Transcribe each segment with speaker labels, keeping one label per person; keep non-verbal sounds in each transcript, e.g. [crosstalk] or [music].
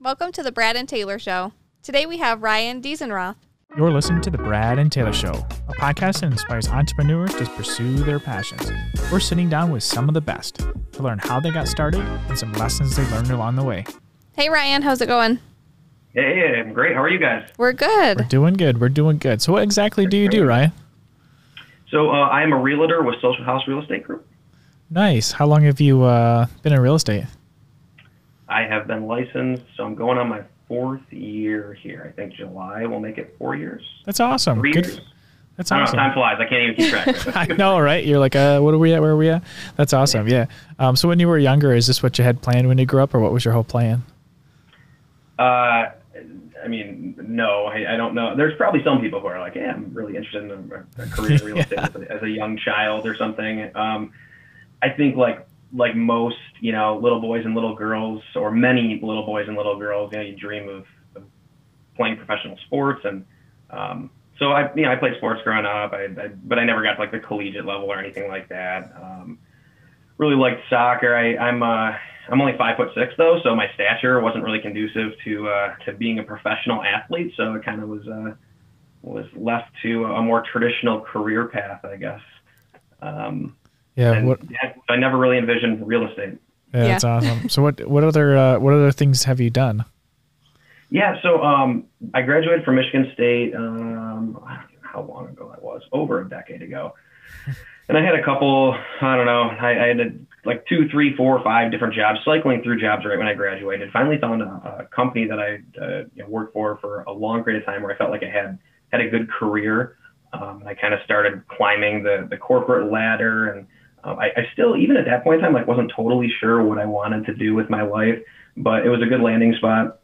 Speaker 1: Welcome to the Brad and Taylor Show. Today we have Ryan Deisenroth.
Speaker 2: You're listening to The Brad and Taylor Show, a podcast that inspires entrepreneurs to pursue their passions. We're sitting down with some of the best to learn how they got started and some lessons they learned along the way.
Speaker 1: Hey Ryan, how's it going?
Speaker 3: Hey, I'm great. How are you guys?
Speaker 1: We're good.
Speaker 2: We're doing good. We're doing good. So, what exactly do you do, Ryan?
Speaker 3: So, uh, I am a realtor with Social House Real Estate Group.
Speaker 2: Nice. How long have you uh, been in real estate?
Speaker 3: I have been licensed, so I'm going on my fourth year here. I think July will make it four years.
Speaker 2: That's awesome.
Speaker 3: Three
Speaker 2: Good.
Speaker 3: years.
Speaker 2: That's awesome.
Speaker 3: know. Time flies. I can't even keep track. [laughs]
Speaker 2: I know, right? You're like, uh, what are we at? Where are we at? That's awesome. Yeah. Um, so when you were younger, is this what you had planned when you grew up, or what was your whole plan?
Speaker 3: uh, I mean, no, I, I don't know. There's probably some people who are like, yeah, I'm really interested in a, a career in real [laughs] estate as, a, as a young child or something. Um, I think like like most, you know, little boys and little girls, or many little boys and little girls, you know, you dream of, of playing professional sports, and um, so I, you know, I played sports growing up, I, I, but I never got to like the collegiate level or anything like that. Um, really liked soccer. I, I'm uh, I'm only five foot six though, so my stature wasn't really conducive to uh, to being a professional athlete. So it kind of was uh, was left to a more traditional career path, I guess. Um,
Speaker 2: Yeah. What?
Speaker 3: Yeah, I never really envisioned real estate.
Speaker 2: Yeah,
Speaker 1: Yeah.
Speaker 2: That's awesome. So what? What other? Uh, what other things have you done?
Speaker 3: Yeah, so um, I graduated from Michigan State. Um, I don't know how long ago that was, over a decade ago. And I had a couple, I don't know, I, I had a, like two, three, four, five different jobs, cycling through jobs right when I graduated. Finally found a, a company that I uh, you know, worked for for a long period of time where I felt like I had had a good career. Um, I kind of started climbing the the corporate ladder, and um, I, I still, even at that point in time, like wasn't totally sure what I wanted to do with my life, but it was a good landing spot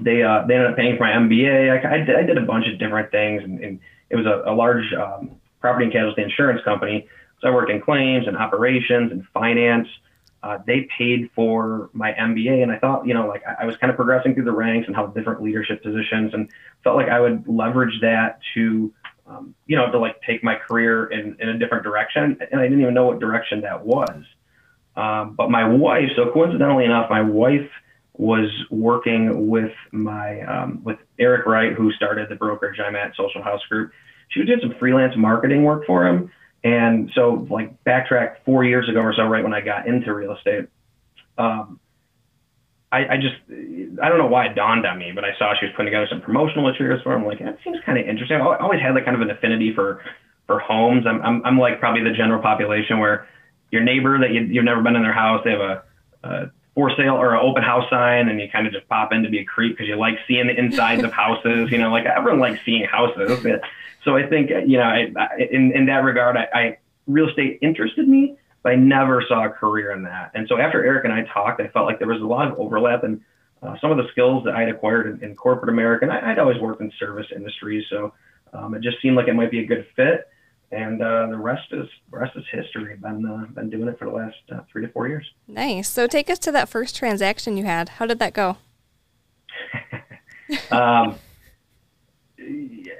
Speaker 3: they uh, they ended up paying for my MBA. I, I, did, I did a bunch of different things, and, and it was a, a large um, property and casualty insurance company. So I worked in claims and operations and finance. Uh, they paid for my MBA, and I thought, you know, like I, I was kind of progressing through the ranks and held different leadership positions, and felt like I would leverage that to, um, you know, to like take my career in, in a different direction. And I didn't even know what direction that was. Um, but my wife, so coincidentally enough, my wife was working with my um, with Eric Wright, who started the brokerage I'm at, Social House Group. She doing some freelance marketing work for him, and so like backtrack four years ago or so, right when I got into real estate, um, I, I just I don't know why it dawned on me, but I saw she was putting together some promotional materials for him. I'm like, that seems kind of interesting. I always had like kind of an affinity for for homes. I'm I'm, I'm like probably the general population where your neighbor that you, you've never been in their house, they have a, a for sale or an open house sign and you kind of just pop in to be a creep because you like seeing the insides of [laughs] houses. You know, like everyone likes seeing houses. So I think, you know, I, I, in, in that regard, I, I real estate interested me, but I never saw a career in that. And so after Eric and I talked, I felt like there was a lot of overlap in uh, some of the skills that I'd acquired in, in corporate America. And I, I'd always worked in service industries. So um, it just seemed like it might be a good fit. And uh, the rest is rest is history. I've been uh, been doing it for the last uh, three to four years.
Speaker 1: Nice. So take us to that first transaction you had. How did that go? [laughs]
Speaker 3: um,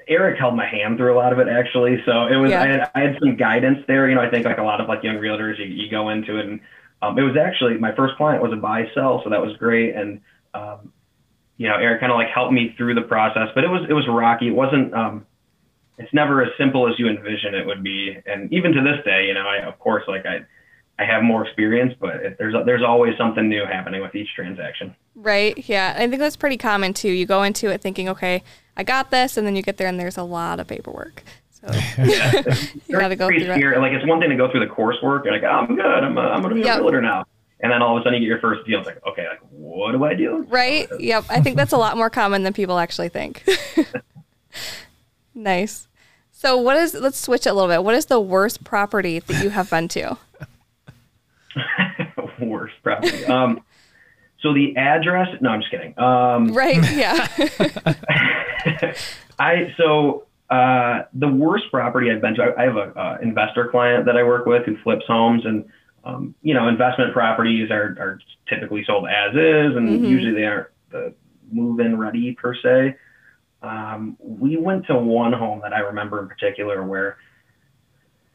Speaker 3: Eric held my hand through a lot of it actually. So it was
Speaker 1: Yeah.
Speaker 3: I, had, I had some guidance there. You know, I think like a lot of like young realtors, you, you go into it, and um, it was actually my first client was a buy sell, so that was great. And um, you know, Eric kind of like helped me through the process, but it was it was rocky. It wasn't. Um, it's never as simple as you envision it would be. And even to this day, you know, I of course like I. I have more experience, but it, there's there's always something new happening with each transaction.
Speaker 1: Right. Yeah. I think that's pretty common too. You go into it thinking, okay, I got this, and then you get there and there's a lot of paperwork. So [laughs] you got to go
Speaker 3: Pretty
Speaker 1: through it.
Speaker 3: Like it's one thing to go through the coursework. You're like, oh, I'm good. I'm, uh, I'm going to be
Speaker 1: Yep.
Speaker 3: a realtor now. And then all of a sudden you get your first deal. It's like, okay, like what do I do?
Speaker 1: Right? [laughs] Yep. I think that's a lot more common than people actually think. [laughs] nice. So, what is, let's switch it a little bit. What is the worst property that you have been to? [laughs]
Speaker 3: Worst property. Um, so the address. No, I'm just kidding. Um,
Speaker 1: Right? [laughs] Yeah.
Speaker 3: I so uh, the worst property I've been to. I, I have a uh, investor client that I work with who flips homes, and um, you know, investment properties are are typically sold as is, and
Speaker 1: Mhm.
Speaker 3: usually they aren't the move-in ready per se. Um, we went to one home that I remember in particular where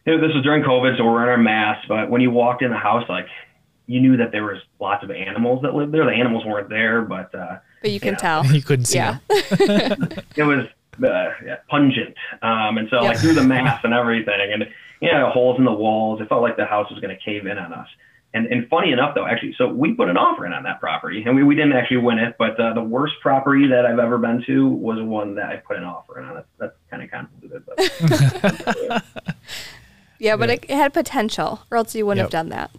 Speaker 3: you know, this was during COVID, so we're in our masks. But when you walked in the house, like you knew that there was lots of animals that lived there. The animals weren't there, but uh,
Speaker 1: But you can
Speaker 3: Yeah.
Speaker 1: tell. [laughs]
Speaker 2: You couldn't see
Speaker 1: Yeah.
Speaker 2: them. [laughs]
Speaker 3: it was uh, yeah, pungent. Um, and so like through the mass and everything, and you know holes in the walls, it felt like the house was going to cave in on us. And and funny enough though, actually, so we put an offer in on that property, and we, we didn't actually win it, but uh, the worst property that I've ever been to was one that I put an offer in on. That's, that's kind of convoluted, but [laughs]
Speaker 1: Yeah, but it, it had potential, or else you wouldn't
Speaker 2: Yep.
Speaker 1: have done that.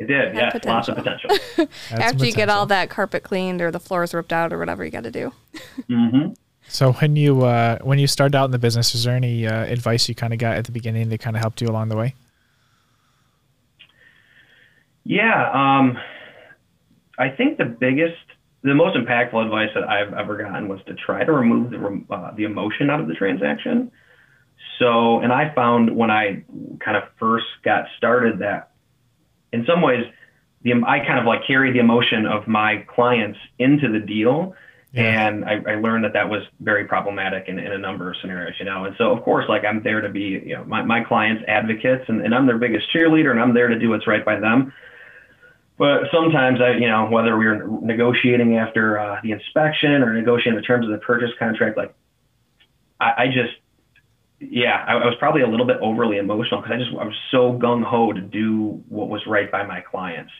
Speaker 3: it did.
Speaker 1: Had
Speaker 3: Yeah, lots of potential. [laughs]
Speaker 2: Had some
Speaker 1: After you get all that carpet cleaned or the floors ripped out or whatever you got to do. [laughs]
Speaker 3: mm-hmm.
Speaker 2: So when you uh, when you started out in the business, is there any uh, advice you kind of got at the beginning that kind of helped you along the way?
Speaker 3: Yeah, um, I think the biggest, the most impactful advice that I've ever gotten was to try to remove the uh, the emotion out of the transaction. So, and I found when I kind of first got started that, in some ways, the I kind of like carry the emotion of my clients into the deal.
Speaker 2: Yeah.
Speaker 3: And I, I learned that that was very problematic in, in a number of scenarios, you know. And so, of course, like I'm there to be, you know, my, my clients' advocates, and, and I'm their biggest cheerleader, and I'm there to do what's right by them. But sometimes I, you know, whether we were negotiating after uh, the inspection or negotiating the terms of the purchase contract, like I, I just, yeah, I, I was probably a little bit overly emotional because I just I was so gung ho to do what was right by my clients,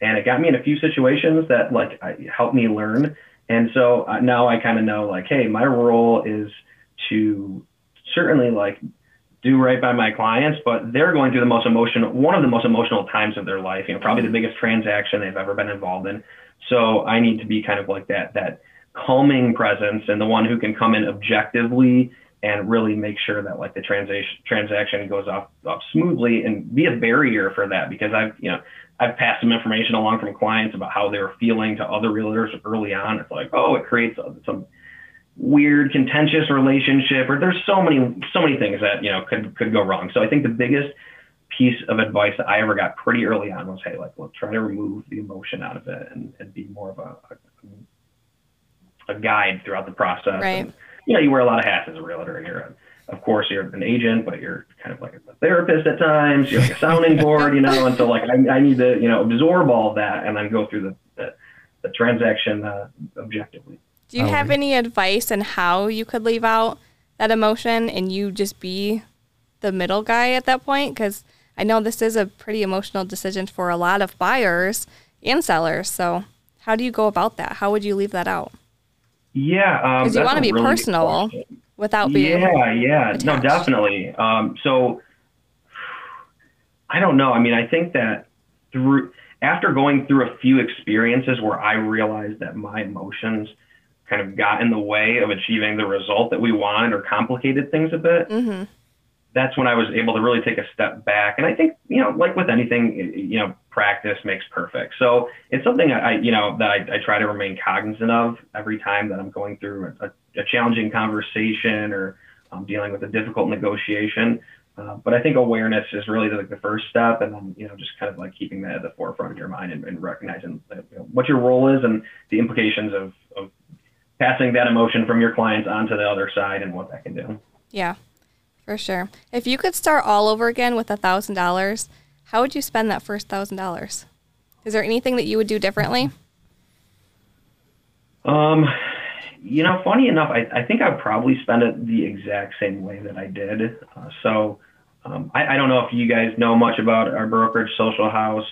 Speaker 3: and it got me in a few situations that like helped me learn. And so uh, now I kind of know like, hey, my role is to certainly like do right by my clients, but they're going through the most emotional, one of the most emotional times of their life, you know, probably the biggest transaction they've ever been involved in. So I need to be kind of like that, that calming presence and the one who can come in objectively and really make sure that like the transaction transaction goes off, off smoothly and be a barrier for that because I've, you know, I've passed some information along from clients about how they're feeling to other realtors early on. It's like, oh, it creates some weird contentious relationship or there's so many so many things that you know could could go wrong so i think the biggest piece of advice that i ever got pretty early on was hey like let's try to remove the emotion out of it and, and be more of a, a, a guide throughout the process
Speaker 1: Right.
Speaker 3: and, you know you wear a lot of hats as a realtor you're a, of course you're an agent but you're kind of like a therapist at times you're like a sounding board you know and so like I, I need to you know absorb all of that and then go through the the, the transaction uh, objectively
Speaker 1: Do you
Speaker 2: Oh,
Speaker 1: have any advice on how you could leave out that emotion and you just be the middle guy at that point? Because I know this is a pretty emotional decision for a lot of buyers and sellers. So, how do you go about that? How would you leave that out
Speaker 3: yeah um,
Speaker 1: because you want to be
Speaker 3: really
Speaker 1: personal without being
Speaker 3: yeah yeah. No definitely. Um, so i don't know. I mean i think that through after going through a few experiences where i realized that my emotions kind of got in the way of achieving the result that we wanted or complicated things a bit
Speaker 1: hmm
Speaker 3: that's when I was able to really take a step back. And I think, you know, like with anything, you know, practice makes perfect. So it's something I, you know, that I, I try to remain cognizant of every time that I'm going through a, a challenging conversation or um, dealing with a difficult negotiation. Uh, but I think awareness is really the, the first step, and then you know just kind of like keeping that at the forefront of your mind and, and recognizing that, you know, what your role is and the implications of, of passing that emotion from your clients onto the other side and what that can do.
Speaker 1: Yeah, for sure. If you could start all over again with a thousand dollars, how would you spend that first thousand dollars? Is there anything that you would do differently?
Speaker 3: Um, you know, funny enough, I, I think I'd probably spend it the exact same way that I did. Uh, so um, I, I don't know if you guys know much about our brokerage social house,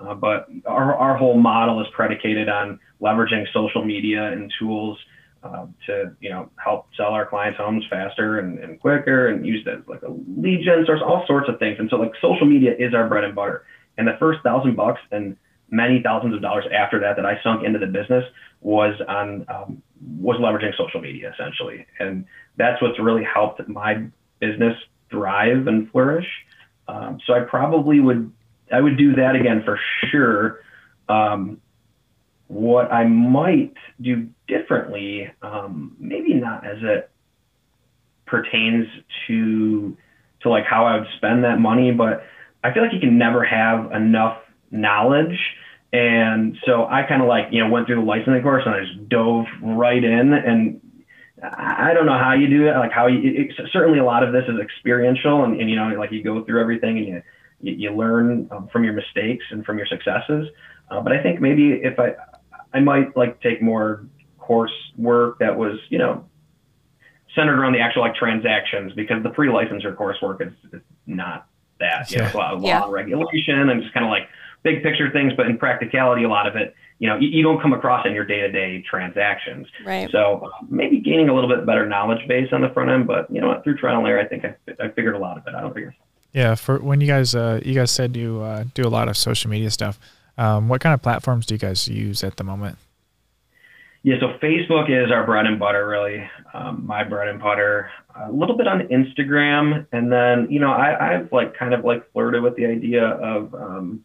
Speaker 3: uh, but our, our whole model is predicated on leveraging social media and tools uh, to, you know, help sell our clients' homes faster and, and quicker and use that like a lead gen source, all sorts of things. And so like social media is our bread and butter. And the first thousand bucks and many thousands of dollars after that that I sunk into the business was on um, was leveraging social media essentially, and that's what's really helped my business thrive and flourish. Um, so I probably would I would do that again for sure. Um, what I might do differently, um, maybe not as it pertains to to like how I would spend that money, but I feel like you can never have enough knowledge. And so I kind of like, you know, went through the licensing course and I just dove right in. And I don't know how you do it, like how you, it, certainly a lot of this is experiential and, and, you know, like you go through everything and you, you, you learn um, from your mistakes and from your successes. Uh, but I think maybe if I, I might like take more coursework that was, you know, centered around the actual like transactions because the pre-licensure coursework is, is not that. You know,
Speaker 2: Yeah.
Speaker 3: it's a lot of law
Speaker 1: Yeah.
Speaker 3: and regulation and just kind of like big picture things, but in practicality, a lot of it, you know, you, you don't come across in your day-to-day transactions.
Speaker 1: Right.
Speaker 3: So uh, maybe gaining a little bit better knowledge base on the front end, but you know what, through trial and error, I think I, I figured a lot of it out over here.
Speaker 2: Yeah, for when you guys uh, you guys said you uh, do a lot of social media stuff. Um, what kind of platforms do you guys use at the moment?
Speaker 3: Yeah, so Facebook is our bread and butter, really. Um, my bread and butter. A little bit on Instagram, and then you know I, I've like kind of like flirted with the idea of, um,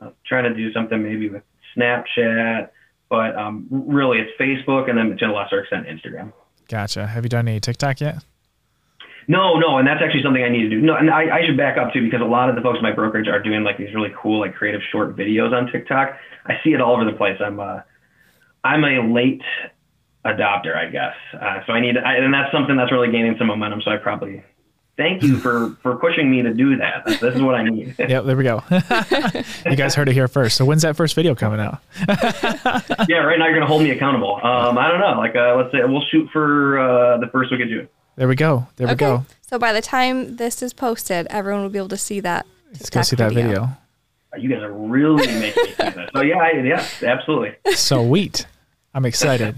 Speaker 3: of trying to do something maybe with Snapchat, but um, really it's Facebook, and then to a lesser extent Instagram.
Speaker 2: Gotcha. Have you done any TikTok yet?
Speaker 3: No, no, and that's actually something I need to do. No, and I, I should back up too because a lot of the folks in my brokerage are doing like these really cool, like creative short videos on TikTok. I see it all over the place. I'm uh, I'm a late adopter, I guess. Uh, so I need, I, and that's something that's really gaining some momentum. So I probably thank you for [laughs] for pushing me to do that. This, this is what I need. [laughs]
Speaker 2: Yep, there we go. [laughs] you guys heard it here first. So when's that first video coming out?
Speaker 3: yeah, right now you're gonna hold me accountable. Um, I don't know, like uh, let's say we'll shoot for uh, the first week of June.
Speaker 2: There we go. There we
Speaker 1: okay.
Speaker 2: go.
Speaker 1: So by the time this is posted, everyone will be able to see that.
Speaker 2: Let's go
Speaker 1: TikTok
Speaker 2: see that video.
Speaker 3: You guys are really making me do this. So yeah, I, yeah, absolutely.
Speaker 2: So Sweet. I'm excited.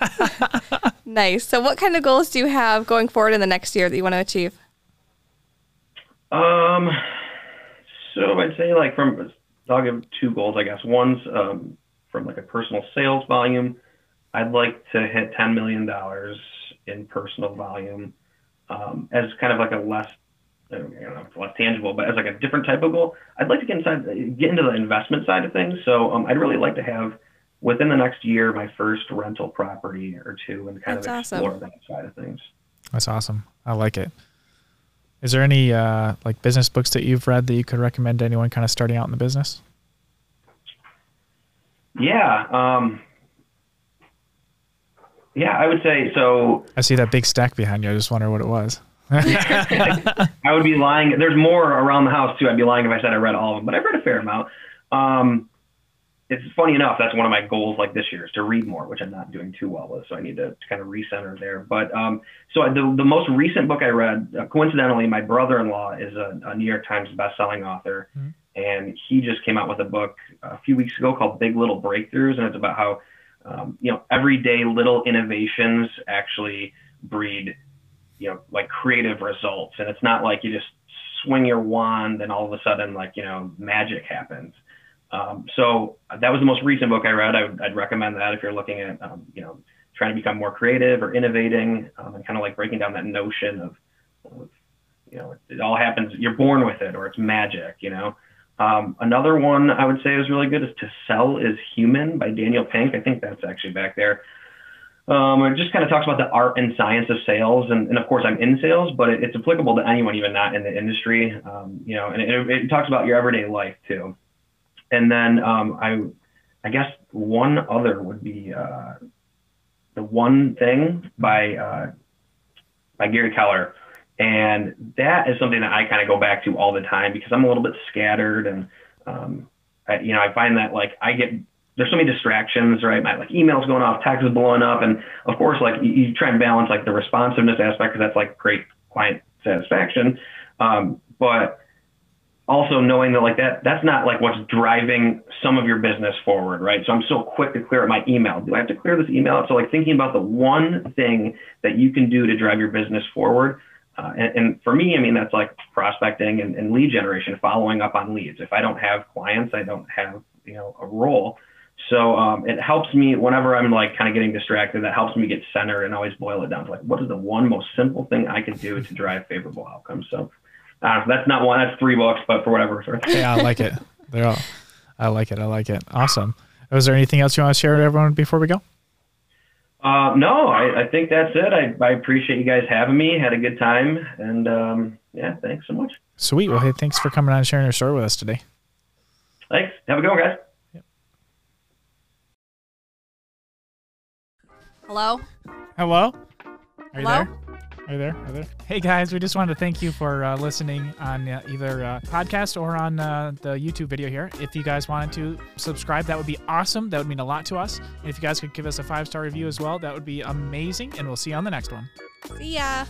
Speaker 2: [laughs]
Speaker 1: Nice. So what kind of goals do you have going forward in the next year that you want to achieve?
Speaker 3: Um, so I'd say like from I'll give two goals, I guess. One's um, from like a personal sales volume. I'd like to hit ten million dollars in personal volume um, as kind of like a less, I don't know, if less tangible, but as like a different type of goal. I'd like to get inside, get into the investment side of things. So um, I'd really like to have within the next year my first rental property or two, and kind
Speaker 1: That's
Speaker 3: of
Speaker 1: awesome.
Speaker 3: explore that side of things.
Speaker 2: That's awesome. I like it. Is there any uh, like business books that you've read that you could recommend to anyone kind of starting out in the business?
Speaker 3: Yeah. Um, yeah, I would say so.
Speaker 2: I see that big stack behind you. I just wonder what it was. [laughs]
Speaker 3: I would be lying. There's more around the house too. I'd be lying if I said I read all of them, but I've read a fair amount. Um, it's funny enough. That's one of my goals, like this year, is to read more, which I'm not doing too well with. So I need to, to kind of recenter there. But um, so the the most recent book I read, uh, coincidentally, my brother-in-law is a, a New York Times best-selling author,
Speaker 2: Mhm.
Speaker 3: and he just came out with a book a few weeks ago called Big Little Breakthroughs, and it's about how um, you know everyday little innovations actually breed you know like creative results. And it's not like you just swing your wand and all of a sudden like you know magic happens. Um, so that was the most recent book i read. I would, i'd recommend that if you're looking at um, you know trying to become more creative or innovating um, and kind of like breaking down that notion of, of you know it, it all happens you're born with it or it's magic you know um, another one I would say is really good is To Sell is Human by Daniel Pink. I think that's actually back there. Um, it just kind of talks about the art and science of sales. And, and of course, I'm in sales, but it, it's applicable to anyone, even not in the industry. Um, you know, and it, it talks about your everyday life too. And then um, I, I guess one other would be uh, The One Thing by, uh, by Gary Keller. And that is something that I kind of go back to all the time because I'm a little bit scattered and, um, I, you know, I find that like I get, there's so many distractions, right? My like emails going off, taxes blowing up. And of course, like you, you try and balance like the responsiveness aspect because that's like great client satisfaction. Um, but also knowing that like that, that's not like what's driving some of your business forward, right? So I'm so quick to clear up my email. Do I have to clear this email out? So like thinking about the one thing that you can do to drive your business forward. Uh, and, and, for me, I mean, that's like prospecting and, and, lead generation, following up on leads. If I don't have clients, I don't have, you know, a role. So um, it helps me whenever I'm like kind of getting distracted, that helps me get centered and always boil it down to like, what is the one most simple thing I can do to drive favorable outcomes? So uh, that's not one, that's three books, but for whatever.
Speaker 2: Yeah, I like it. They're all, I like it. I like it. Awesome. Was there anything else you want to share with everyone before we go?
Speaker 3: Uh, no, I, I, think that's it. I, I, appreciate you guys having me. Had a good time. And um, yeah, thanks so much.
Speaker 2: Sweet. Well, hey, thanks for coming on and sharing your story with us today.
Speaker 3: Thanks. Have a good one, guys.
Speaker 2: Yep.
Speaker 1: Hello?
Speaker 2: Hello? Are you
Speaker 1: Hello?
Speaker 2: there? Are you there? Are you there? Hey guys, we just wanted to thank you for uh, listening on uh, either uh, podcast or on uh, the YouTube video here. If you guys wanted to subscribe, that would be awesome. That would mean a lot to us. And if you guys could give us a five star review as well, that would be amazing. And we'll see you on the next one.
Speaker 1: See ya.